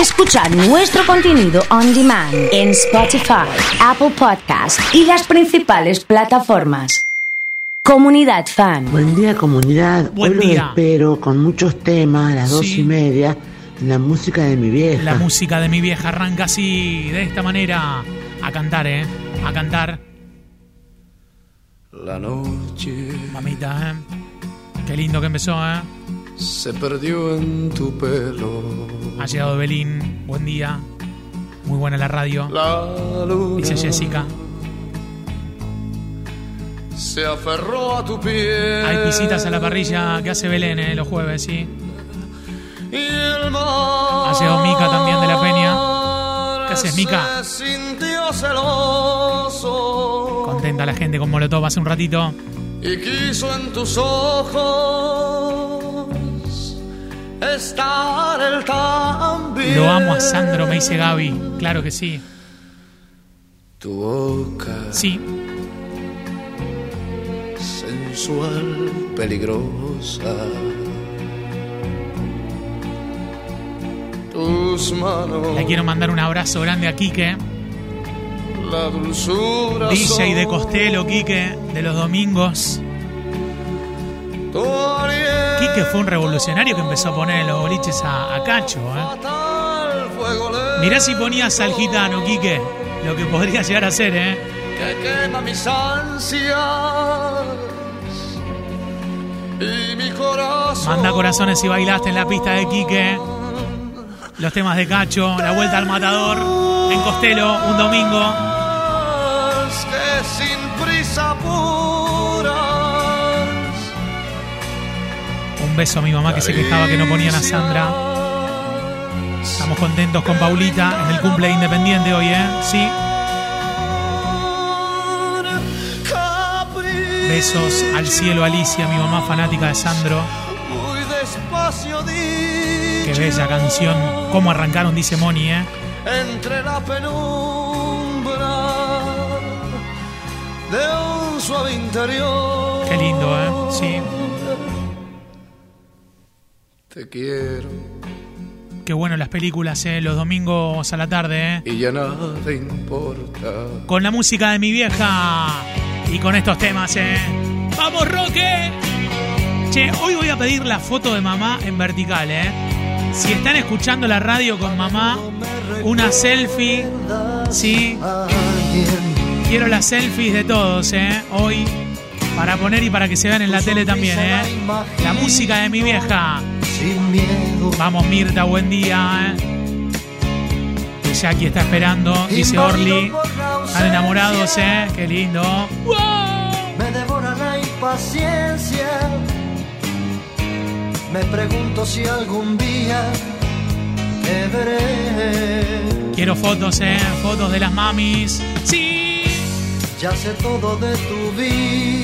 Escuchar nuestro contenido on demand en Spotify, Apple Podcast y las principales plataformas. Comunidad Fan. Buen día comunidad, Buen hoy los día. espero con muchos temas a las dos Sí. y media, la música de mi vieja. La música de mi vieja arranca así, de esta manera, a cantar, ¿eh? A cantar, La noche mamita, ¿eh? Qué lindo que empezó, ¿eh? Se perdió en tu pelo. Ha llegado Belín, buen día. Muy buena la radio, La luna dice Jessica. se aferró a tu piel. Hay pisitas a la parrilla que hace Belén, ¿eh? Los jueves, sí. Y el mar Ha llegado Mica también de la Peña. ¿Qué haces, Mica? Se sintió celoso Contenta la gente con Molotov hace un ratito. y quiso en tus ojos estar el también. Lo amo a Sandro, me dice Gaby. Claro que sí. Tu boca Sí, sensual, peligrosa. Tus manos, le quiero mandar un abrazo grande a Quique. la dulzura. DJ de Costello, Quique, de los domingos. tu Quique fue un revolucionario que empezó a poner en los boliches a, a Cacho. ¿eh? Mirá si ponías al gitano, Quique, lo que podría llegar a ser, ¿eh? que quema mis ansias y mi corazón. Manda corazones si bailaste en la pista de Quique. Los temas de Cacho, la vuelta al matador, en Costello, un domingo. que sin prisa Un beso a mi mamá que se quejaba que no ponían a Sandra. Estamos contentos con Paulita en el cumple de Independiente hoy, ¿eh? Sí. Besos al cielo, Alicia, mi mamá fanática de Sandro. Qué bella canción. ¿Cómo arrancaron? Dice Moni, ¿eh? entre la penumbra de un suave interior. Qué lindo, ¿eh? Sí. Te quiero Qué bueno las películas, ¿eh? Los domingos a la tarde, ¿eh? y ya nada importa. Con la música de mi vieja y con estos temas, ¿eh? ¡Vamos, Roque! Che, hoy voy a pedir la foto de mamá en vertical, ¿eh? Si están escuchando la radio con mamá, una selfie, ¿sí? Quiero las selfies de todos, ¿eh? Hoy, para poner y para que se vean en la tele también, ¿eh? La música de mi vieja. Sin miedo, Vamos, Mirta, buen día, ¿eh? Que Jackie está esperando, dice Orly. Están enamorados, ¿eh? Qué lindo. me devora la impaciencia. Me pregunto si algún día te veré. Quiero fotos, ¿eh? Fotos de las mamis. ¡Sí! Ya sé todo de tu vida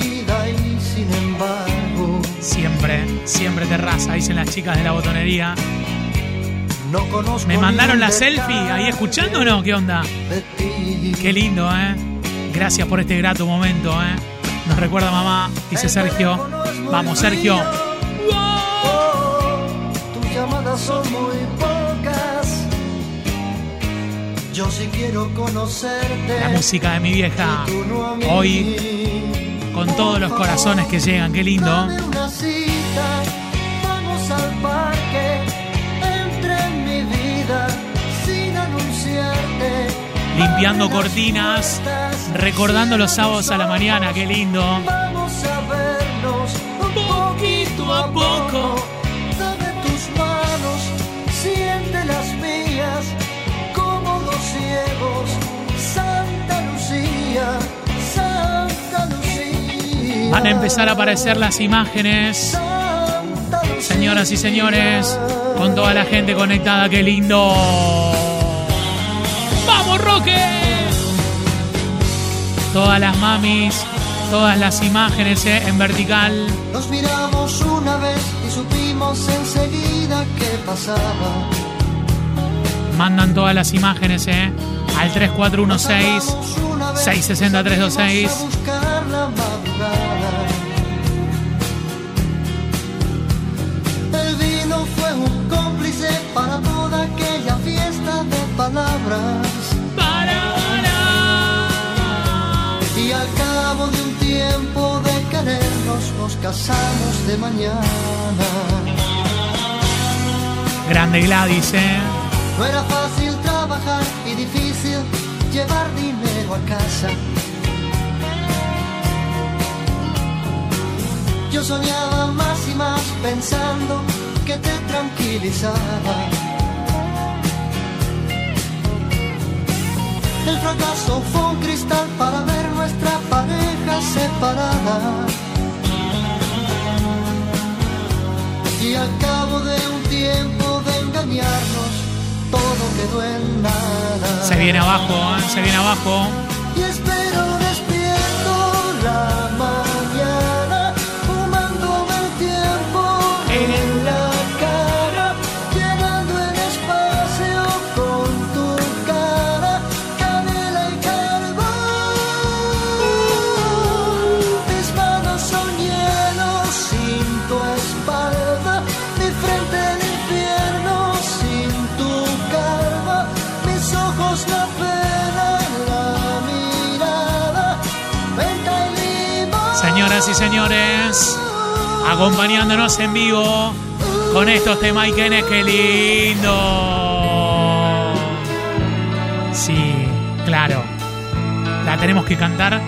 sin embargo Siempre, siempre terraza, dicen las chicas de la botonería. no conozco. ¿Me mandaron la selfie ahí escuchando o no? ¿Qué onda? Qué lindo, ¿eh? Gracias por este grato momento, ¿eh? Nos recuerda mamá, dice Sergio. Vamos, Sergio. Tus llamadas son muy pocas. Yo sí quiero conocerte. La música de mi vieja. Hoy, con todos los corazones que llegan, qué lindo. Dame una cita, vamos al parque. Entra en mi vida sin anunciarte. Limpiando cortinas, recordando los sábados a la mañana, qué lindo. Vamos a vernos poquito a poco. Van a empezar a aparecer las imágenes. Señoras y señores, con toda la gente conectada, qué lindo. ¡Vamos, Roque! Todas las mamis, todas las imágenes eh, en vertical. Nos miramos una vez y supimos enseguida qué pasaba. Mandan todas las imágenes eh, al 3416 Pasamos una vez 660 326. Para fiesta. palabras. Para. Y al cabo de un tiempo de querernos nos casamos de mañana. Grande Gladys, ¿eh? No era fácil trabajar y difícil llevar dinero a casa. Yo soñaba más y más pensando que te tranquilizaba. El fracaso fue un cristal para ver nuestra pareja separada. Y al cabo de un tiempo de engañarnos, todo quedó en nada. Se viene abajo, ¿eh? Se viene abajo. Y Señoras y señores, acompañándonos en vivo con estos temas y qué lindo. Sí, claro. La tenemos que cantar.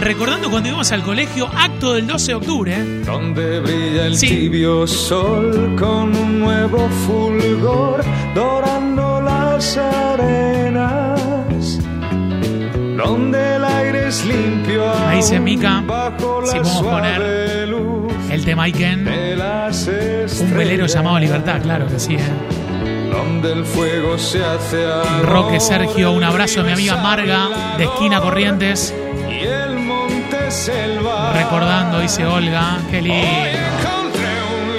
Recordando cuando íbamos al colegio, acto del 12 de octubre. Donde brilla el Sí. tibio sol con un nuevo fulgor dorando las arenas. Donde el Ahí dice la si podemos poner El tema Iken. de las Un velero llamado Libertad, claro que sí. ¿eh? Donde el fuego se hace Roque Sergio, un abrazo a mi amiga Marga de Esquina Corrientes. Y el monte selva. Recordando, dice Olga. Qué lindo.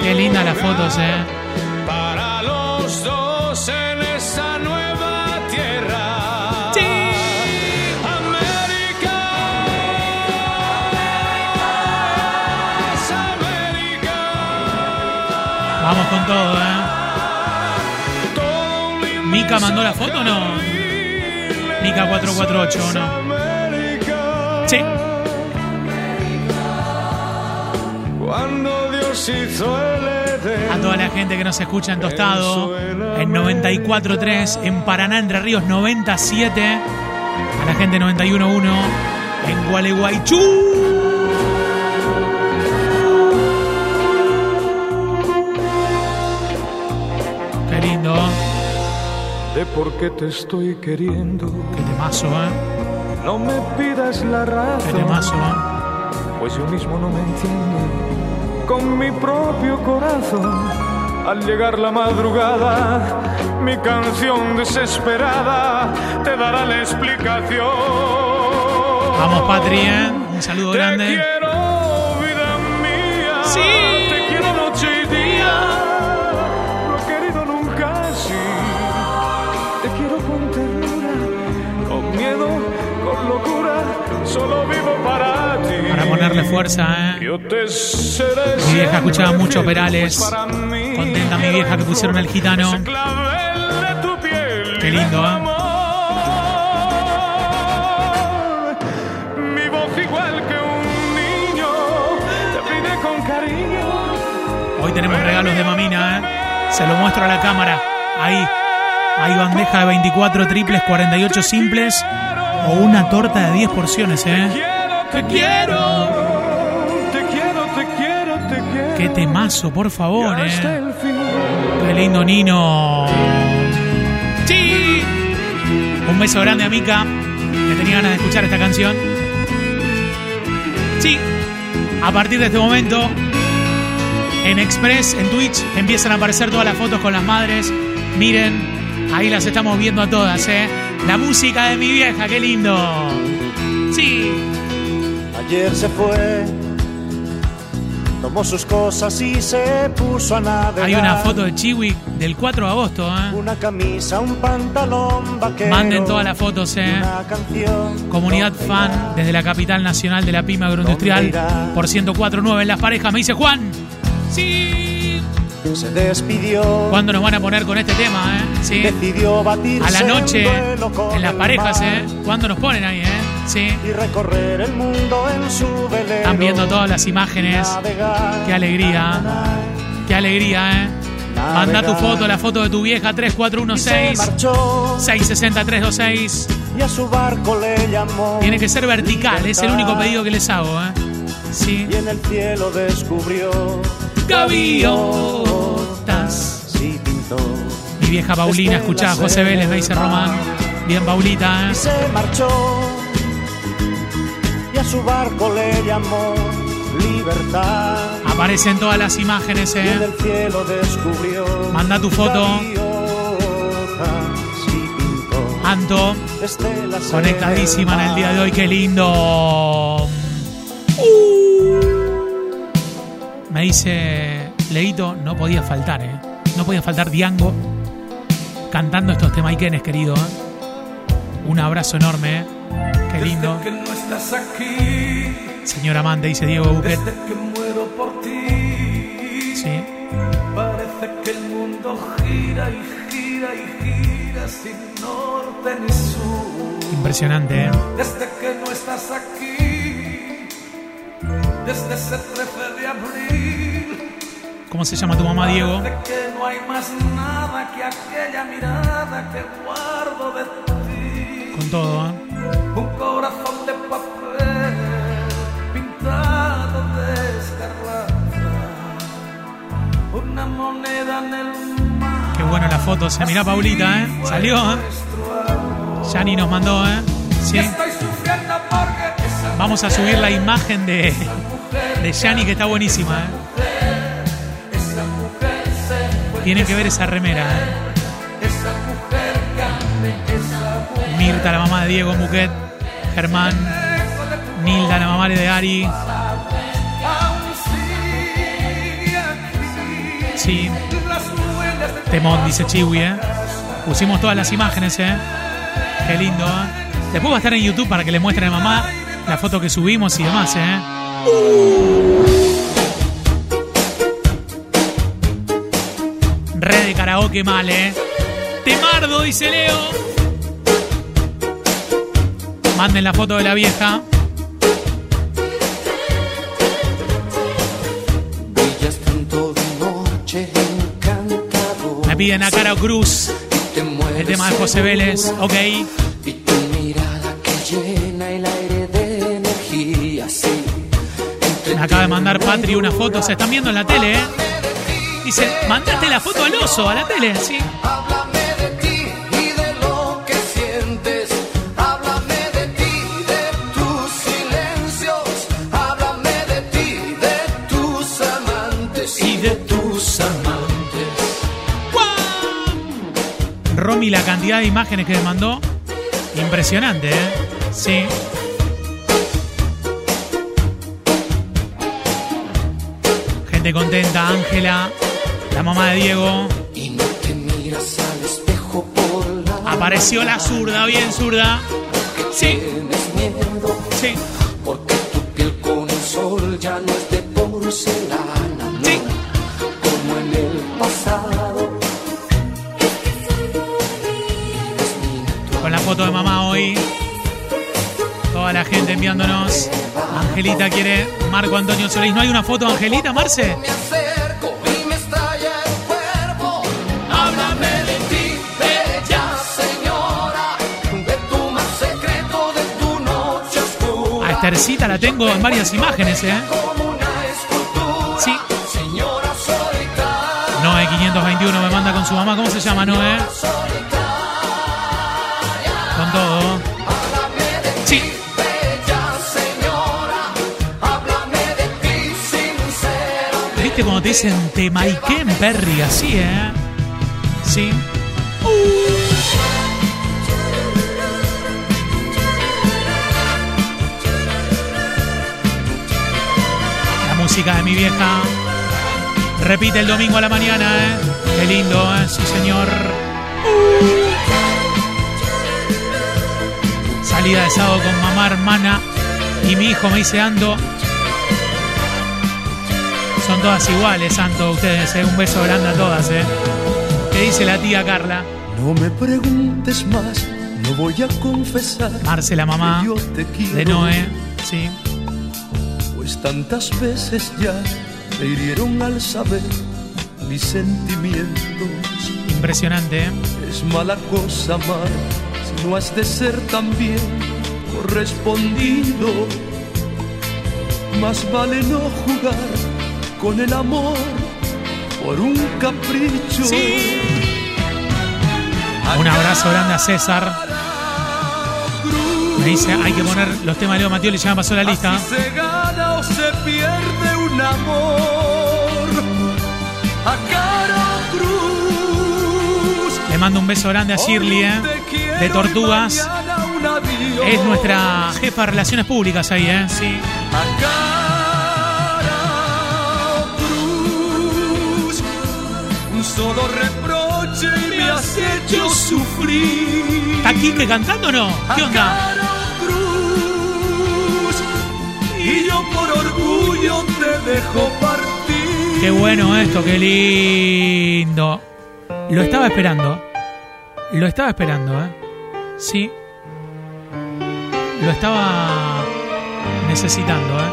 Qué linda las fotos, eh. Vamos con todo, ¿eh? ¿Mica mandó la foto o no? Mica 448, ¿o no? Sí. A toda la gente que nos escucha en Tostado, en 94.3, en Paraná, Entre Ríos 97, a la gente 91.1, en Gualeguaychú. De por qué te estoy queriendo. qué temazo, ¿eh? No me pidas la Qué razón. temazo, ¿eh? pues yo mismo no me entiendo con mi propio corazón. Al llegar la madrugada, mi canción desesperada te dará la explicación. Vamos, Patri, ¿eh? Un saludo Te grande. quiero, vida mía. Sí. Fuerza, ¿eh? Mi vieja escuchaba mucho Perales. pues mí Contenta mi vieja que pusieron el gitano. Qué lindo, ¿eh? amor. Mi voz igual que un niño te pide con cariño. Hoy tenemos regalos de mamina, ¿eh? Se lo muestro a la cámara. Ahí. Hay bandeja de 24 triples, 48 simples o una torta de 10 porciones, ¿eh? Te quiero, te Qué temazo, por favor, ¿eh? Qué lindo Nino. Sí. Un beso grande a Mika, que tenía ganas de escuchar esta canción. Sí. A partir de este momento, en Express, en Twitch, empiezan a aparecer todas las fotos con las madres. Miren, ahí las estamos viendo a todas, ¿eh? La música de mi vieja, qué lindo. Sí. Ayer se fue, tomó sus cosas y se puso a navegar. Hay una foto de Chiwi del 4 de agosto, ¿eh? Una camisa, un pantalón vaquero. Manden todas las fotos, ¿eh? Una canción. Comunidad ¿Dónde fan irá? desde la capital nacional de la pyme agroindustrial por 104.9 en las parejas. Me dice Juan. Sí. se despidió. ¿Cuándo nos van a poner con este tema, eh? Sí. Decidió batirse A la noche, en las parejas, mar ¿eh? ¿Cuándo nos ponen ahí, eh? Sí. Y recorrer el mundo en su velero. Están viendo todas las imágenes. Navegar, Qué alegría. Qué alegría, ¿eh? Manda tu foto, la foto de tu vieja y se 3416 marchó 660-326. y a su barco le llamó. Tiene que ser vertical, es el único pedido que les hago, ¿eh? Sí. Y en el cielo descubrió Gaviotas. Sí pintó Mi vieja Paulina, escuchá, José Vélez, me dice Román. Bien, Paulita, y ¿eh? se marchó y a su barco le llamó libertad. Aparecen todas las imágenes, Y en ¿eh? el cielo descubrió Manda tu foto. Anto, conectadísima en el día de hoy, qué lindo. Me dice Leito, no podía faltar, ¿eh? No podía faltar Diango cantando estos temaiquenes, querido. ¿eh? Un abrazo enorme, ¿eh? Qué lindo. Desde estás aquí, Señor amante, dice Diego Buquet. desde que muero por ti, Sí. parece que el mundo gira y gira y gira sin norte ni sur. Impresionante, ¿eh? Desde que no estás aquí, desde ese 13 de abril, ¿Cómo se llama tu mamá, Diego? parece que no hay más nada que aquella mirada que guardo de ti. Con todo, ¿eh? Un corazón papel pintado de escarlata. Una moneda en el mar. Qué bueno la foto. Se mira Paulita, ¿eh? Salió, ¿eh? Yani nos mandó, ¿eh? Sí. Vamos a subir la imagen de, de Yani que está buenísima, ¿eh? Tienen que ver esa remera, ¿eh? Mirta, la mamá de Diego Muquet, Germán, Nilda, la mamá de Ari, sí, Temón, dice Chiwi, ¿eh? Pusimos todas las imágenes, ¿eh? Qué lindo, ¿eh? Después va a estar en YouTube para que le muestren a mamá la foto que subimos y demás, ¿eh? Red de karaoke mal, ¿eh? Temardo, dice Leo. Manden la foto de la vieja. Piden a Caro Cruz el tema de José Vélez. Ok. Y tu mirada que llena el aire de energía, sí. Me acaba de mandar Patri una foto. Se están viendo en la tele, ¿eh? Dice, mandaste la foto al oso, a la tele. Sí. Cantidad de imágenes que me mandó. Impresionante, ¿eh? Sí. Gente contenta, Ángela, la mamá de Diego. Y no te miras al espejo por la Apareció la zurda, bien zurda. Sí, miedo sí, porque tu piel con el sol ya no es de porcelana, gente enviándonos. Angelita quiere Marco Antonio Solís. ¿No hay una foto de Angelita, Marce? A Estercita la tengo en varias imágenes, ¿eh? Sí. señora solitaria. Noé 521 me manda con su mamá. ¿Cómo se llama Noé? ¿Viste cuando te dicen Temaiken Perry? Así, ¿eh? Sí. La música de mi vieja. Repite el domingo a la mañana, ¿eh? Qué lindo, ¿eh? Sí, señor. Salida de sábado con mamá, hermana y mi hijo me dice ando. Son todas iguales, Santo, ustedes, ¿eh? Un beso grande a todas, ¿eh? ¿Qué dice la tía Carla? No me preguntes más, no voy a confesar. Marce, la mamá yo te quiero, de Noé. Sí. Pues tantas veces ya me hirieron al saber mis sentimientos. Impresionante, ¿eh? Es mala cosa amar si no has de ser también correspondido. Más vale no jugar con el amor por un capricho. Sí. Un abrazo grande a César. Me dice, hay que poner los temas de Leo Mateo y ya me pasó la lista. Así se gana o se pierde un amor a cara cruz. Le mando un beso grande a Shirley, ¿eh? de Tortugas. Es nuestra jefa de relaciones públicas ahí, ¿eh? Sí. Solo reproche y me has hecho sufrir. ¿Está Quique cantando o no? ¿Qué onda? cruz. Y yo por orgullo te dejo partir. Qué bueno esto, qué lindo. Lo estaba esperando. Lo estaba esperando, ¿eh? Sí. Lo estaba necesitando, ¿eh?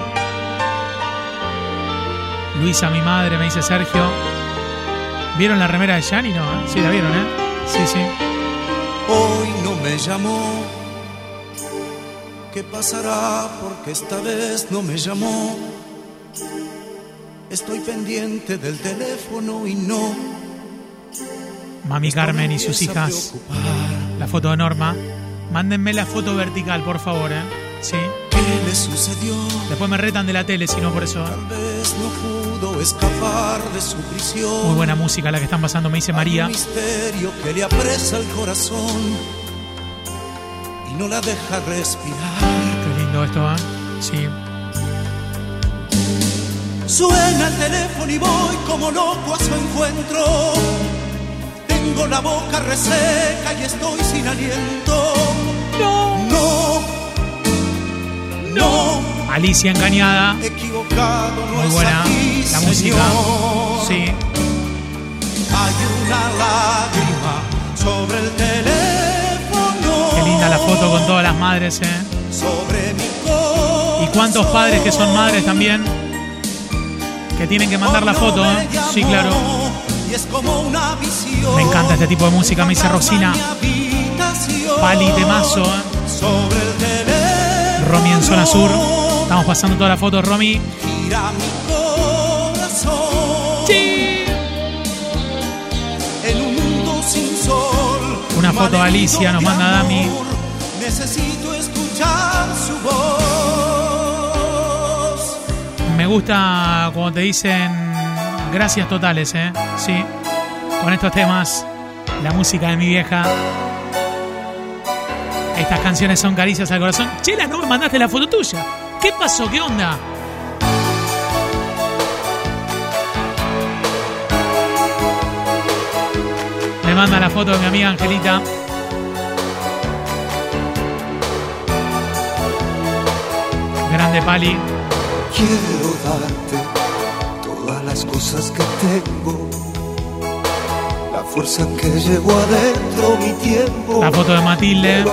Luisa, mi madre, me dice Sergio. ¿Vieron la remera de Gianni? No, ¿eh? Sí, la vieron, ¿eh? Sí, sí. Hoy no me llamó. ¿Qué pasará? Porque esta vez no me llamó. Estoy pendiente del teléfono y no. Mami Carmen y sus hijas. La foto de Norma. Mándenme la foto vertical, por favor, ¿eh? Sí. ¿Qué le sucedió? Después me retan de la tele, si no por eso. ¿eh? Tal vez no pudo escapar de su prisión. Muy buena música la que están pasando, me dice María. Un misterio que le apresa el corazón y no la deja respirar. Qué lindo esto, ¿eh? Sí. Suena el teléfono y voy como loco a su encuentro. Tengo la boca reseca y estoy sin aliento. No. No, no, Alicia engañada. equivocado Muy buena aquí, la música. señor. Sí. Hay una lágrima sobre el teléfono. Qué linda la foto con todas las madres, ¿eh? Sobre mi corazón. Y cuántos padres que son madres también. Que tienen que mandar la foto, ¿eh? Sí, claro. Me encanta este tipo de música, me dice Rosina. Pali temazo, ¿eh? Romy en zona sur. Estamos pasando todas las fotos, Romy. Gira mi corazón. Sí. En un mundo sin sol. Una foto de Alicia, nos manda Dami. amor, Necesito escuchar su voz. Me gusta cuando te dicen gracias totales, ¿eh? Sí. Con estos temas, la música de mi vieja. Estas canciones son caricias al corazón. Chela, no me mandaste la foto tuya. ¿Qué pasó? ¿Qué onda? Me manda la foto de mi amiga Angelita. Grande Pali. Quiero darte todas las cosas que tengo. La fuerza que llevo adentro, mi tiempo. La foto de Matilde.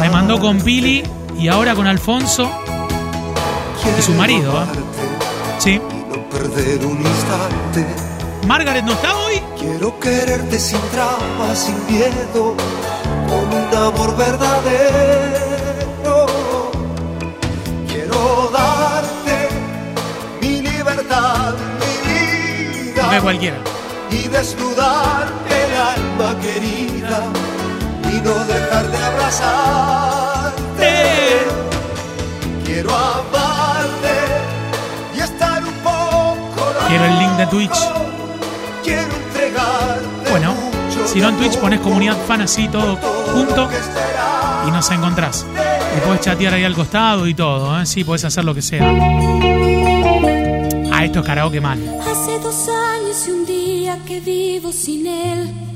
Me mandó con Pili y ahora con Alfonso. y su marido, ¿eh? Sí. Y no perder un instante. Margaret no está hoy. Quiero quererte sin trampas, sin miedo, con un amor verdadero. Quiero darte mi libertad, mi vida. No es cualquiera. y desnudarte el alma querida y no dejar de abrazarte. Quiero amarte y estar un poco Quiero el link de Twitch. Quiero entregarte Bueno, si no en Twitch pones comunidad fan así todo junto y nos encontrás. Y podés chatear ahí al costado y todo, ¿eh? Sí, podés hacer lo que sea. Ah, esto es karaoke mal. Hace dos años y un día que vivo sin él.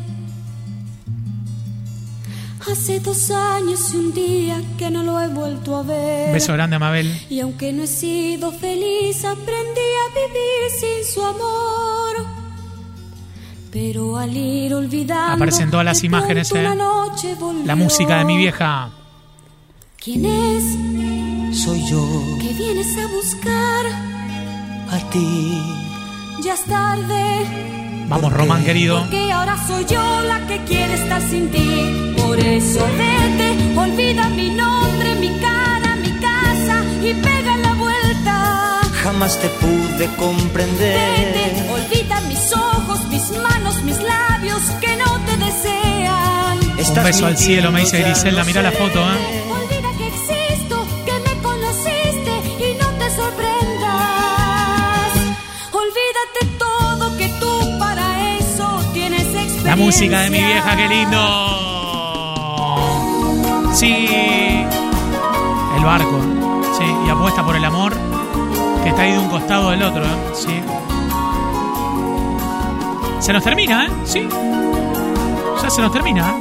Hace dos años y un día que no lo he vuelto a ver. Beso grande Mabel. Y aunque no he sido feliz, aprendí a vivir sin su amor. Pero al ir olvidando. Aparecen todas las imágenes, eh. La música de mi vieja. ¿Quién es Soy yo, que vienes a buscar? a ti. Ya es tarde. Vamos, Román querido. Porque ahora soy yo la que quiere estar sin ti. Por eso vete, olvida mi nombre, mi cara, mi casa y pega la vuelta. Jamás te pude comprender. Vete, olvida mis ojos, mis manos, mis labios que no te desean. Un beso al cielo, me dice Griselda. Mirá la foto, ¿eh? Olvida que existo, que me conociste y no te sorprendas. Olvídate todo que tú para eso tienes experiencia. La música de mi vieja, qué lindo. Sí. El barco. Sí. Y apuesta por el amor que está ahí de un costado del otro, ¿eh? Sí. Se nos termina, ¿eh? Sí. Ya se nos termina, ¿eh?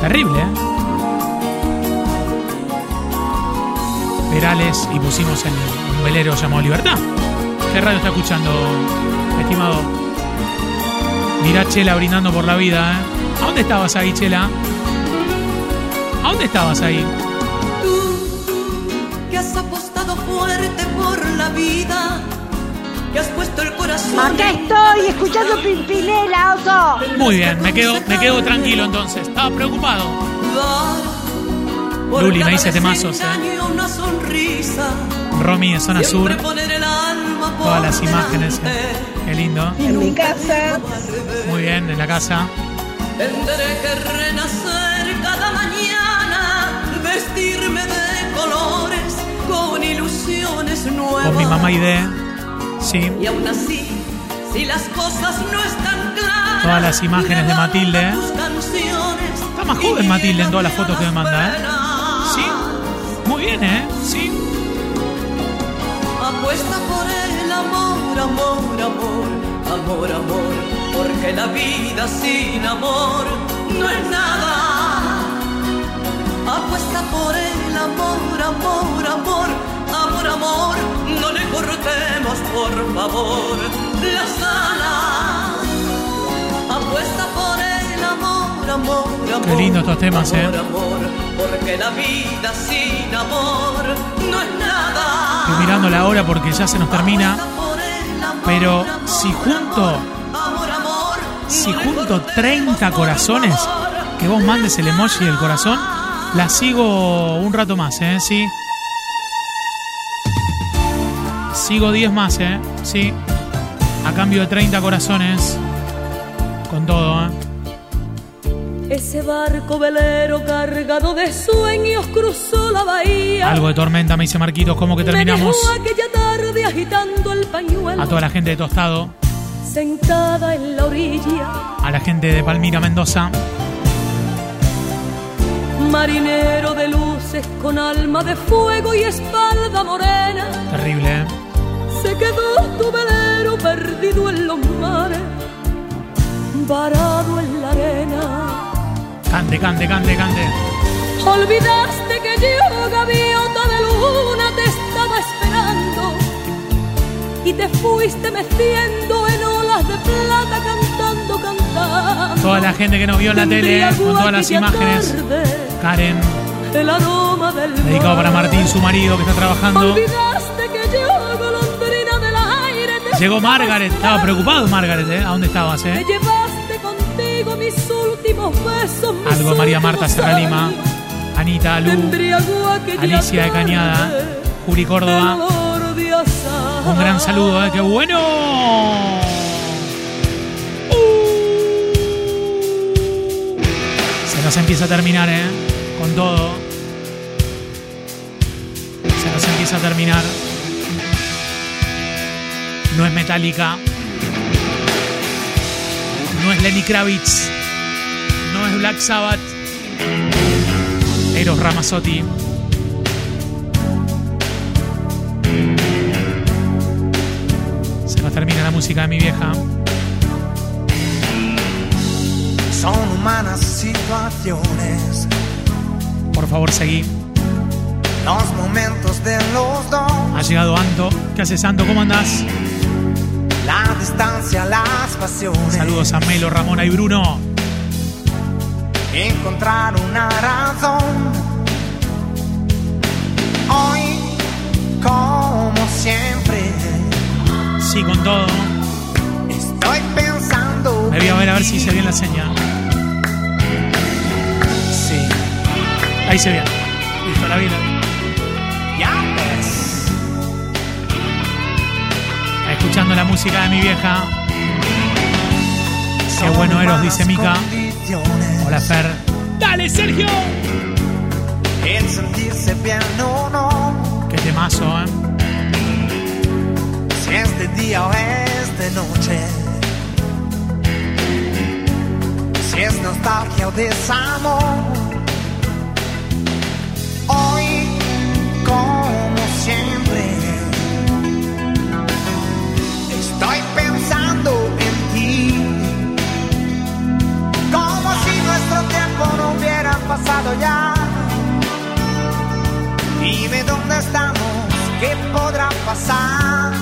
Terrible, ¿eh? Perales y pusimos en un velero llamado Libertad. ¿Qué radio está escuchando, estimado? Mirá Chela brindando por la vida, ¿eh? ¿A dónde estabas ahí, Chela? ¿A dónde estabas ahí? que has apostado fuerte por la vida, que has puesto el corazón. Acá estoy escuchando Pimpinela, oso. Muy bien, me quedo, me quedo tranquilo entonces. Estaba preocupado. Por Luli me dice temazos, ¿eh? desengaño, una sonrisa. Romy de Zona Sur. Siempre poner el alma por Todas las imágenes. ¿eh? Qué lindo. En mi casa Muy bien, en la casa. tendré que renacer ilusiones nuevas. Con mi mamá Ide. Sí. Y aún así, si las cosas no están claras, Todas las imágenes de Matilde. Está más joven Matilde en todas las fotos que me manda, ¿eh? Sí. Muy bien, ¿eh? Sí. Apuesta por el amor, amor, amor, amor, amor, porque la vida sin amor no es nada. Apuesta por el amor, amor, amor, amor, amor, no le cortemos por favor las alas. Apuesta por el amor, amor, amor. Qué lindo estos temas, ¿eh? amor, amor, porque la vida sin amor no es nada. Estoy mirando la hora porque ya se nos termina. Pero si junto. Si junto 30 corazones, que vos mandes el emoji del corazón, la sigo un rato más, ¿eh? Sí. Sigo 10 más, ¿eh? Sí. A cambio de 30 corazones. Con todo, ¿eh? Ese barco velero cargado de sueños cruzó la bahía. Algo de tormenta, me dice Marquitos. ¿Cómo que Me terminamos? dejó aquella tarde agitando el pañuelo. A toda la gente de Tostado. Sentada en la orilla, A la gente de Palmira, Mendoza. marinero de luces con alma de fuego y espalda morena. Terrible, ¿eh? Se quedó tu velero perdido en los mares, varado en la arena. Cante, cante, cante, cante. Olvidaste que yo, gaviota de luna, te estaba esperando y te fuiste meciendo en olas de plata cantando, cantando. Toda la gente que nos vio en la tele, con todas las imágenes. Karen, El aroma del dedicado para Martín, su marido, que está trabajando. Olvidaste Llegó Margaret, estaba preocupado Margaret, ¿eh? ¿A dónde estabas, Me eh? llevaste contigo mis últimos besos. mis Algo María Marta Serra Lima. Anita Lu, Alicia de Cañada, Juli Córdoba. Un gran saludo, ¿eh? ¡Qué bueno! Se nos empieza a terminar, ¿eh? Con todo. Se nos empieza a terminar. No es Metallica. No es Lenny Kravitz. No es Black Sabbath. Eros Ramazzotti. Se nos termina la música de mi vieja. Son humanas situaciones, Por favor, seguí. los momentos de los dos, Ha llegado Anto. ¿Qué haces, Anto? ¿Cómo andás? La distancia, las pasiones. Saludos a Melo, Ramona y Bruno. encontrar una razón. Hoy, como siempre, Sí, con todo. estoy pensando. Me voy a ver a ver si se ve la señal. Sí, Ahí se ve. Listo, la vi. Escuchando la música de mi vieja. Qué bueno Eros, dice Mica. Hola, Fer. ¡Dale, Sergio! El sentirse bien o no, Qué temazo, ¿eh? si es de día o es de noche. Si es nostalgia o desamor. Pasado ya. Dime dónde estamos, qué podrá pasar.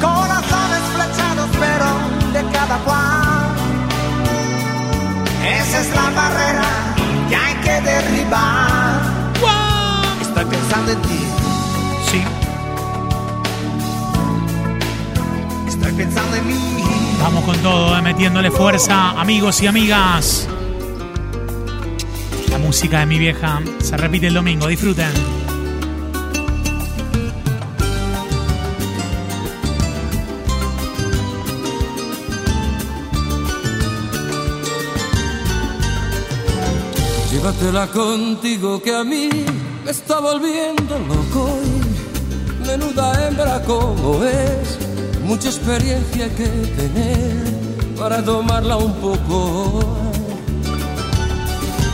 Corazones flechados, pero de cada cual. Esa es la barrera que hay que derribar. Estoy pensando en ti, Sí. estoy pensando en mí. Vamos con todo, ¿eh? metiéndole fuerza, amigos y amigas. Música de mi vieja se repite el domingo. Disfruten. Llévatela contigo que a mí me está volviendo loco y menuda hembra como es, mucha experiencia hay que tener para tomarla un poco.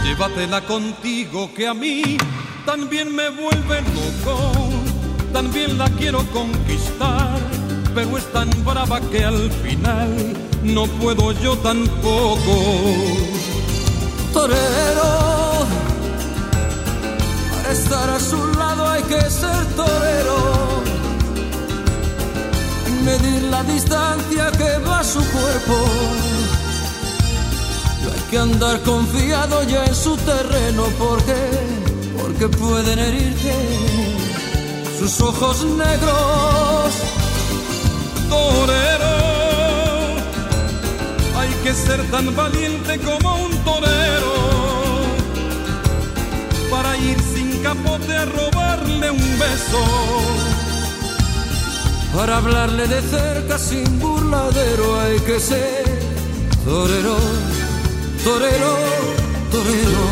Llévatela contigo que a mí también me vuelve loco. También la quiero conquistar, pero es tan brava que al final no puedo yo tampoco. Torero, para estar a su lado hay que ser torero. Medir la distancia que va su cuerpo. Que andar confiado ya en su terreno porque, porque pueden herirte sus ojos negros. Torero, hay que ser tan valiente como un torero para ir sin capote a robarle un beso. Para hablarle de cerca sin burladero hay que ser torero, torero, torero.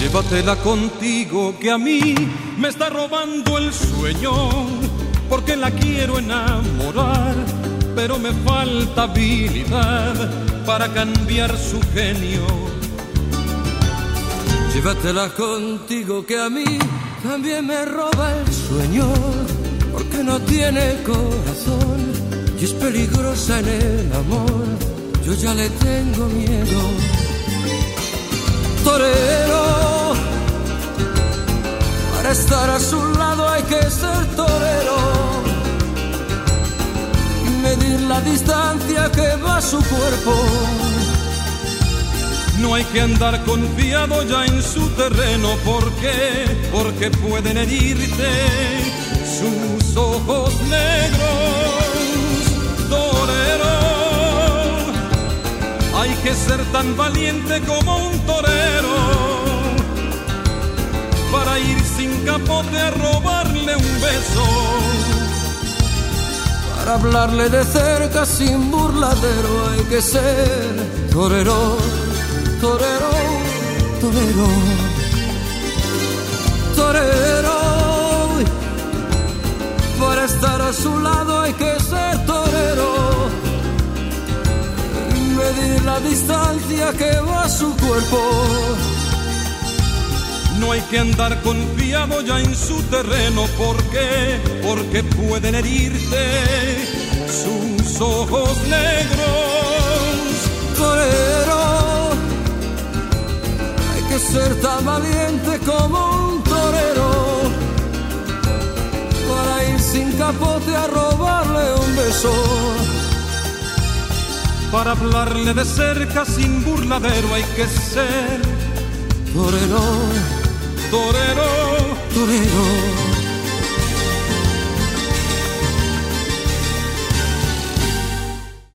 Llévatela contigo que a mí me está robando el sueño, porque la quiero enamorar, pero me falta habilidad para cambiar su genio. Llévatela contigo que a mí también me roba el sueño, porque no tiene corazón y es peligrosa en el amor. Yo ya le tengo miedo. Torero, para estar a su lado hay que ser torero medir la distancia que va su cuerpo. No hay que andar confiado ya en su terreno, porque porque pueden herirte sus ojos negros, torero. Hay que ser tan valiente como un torero para ir sin capote a robarle un beso. Hablarle de cerca sin burladero hay que ser torero, torero, torero, torero. Para estar a su lado hay que ser torero la distancia que va su cuerpo. No hay que andar confiado ya en su terreno, ¿por qué? Porque pueden herirte sus ojos negros. Torero, hay que ser tan valiente como un torero para ir sin capote a robarle un beso. Para hablarle de cerca sin burladero hay que ser torero, torero.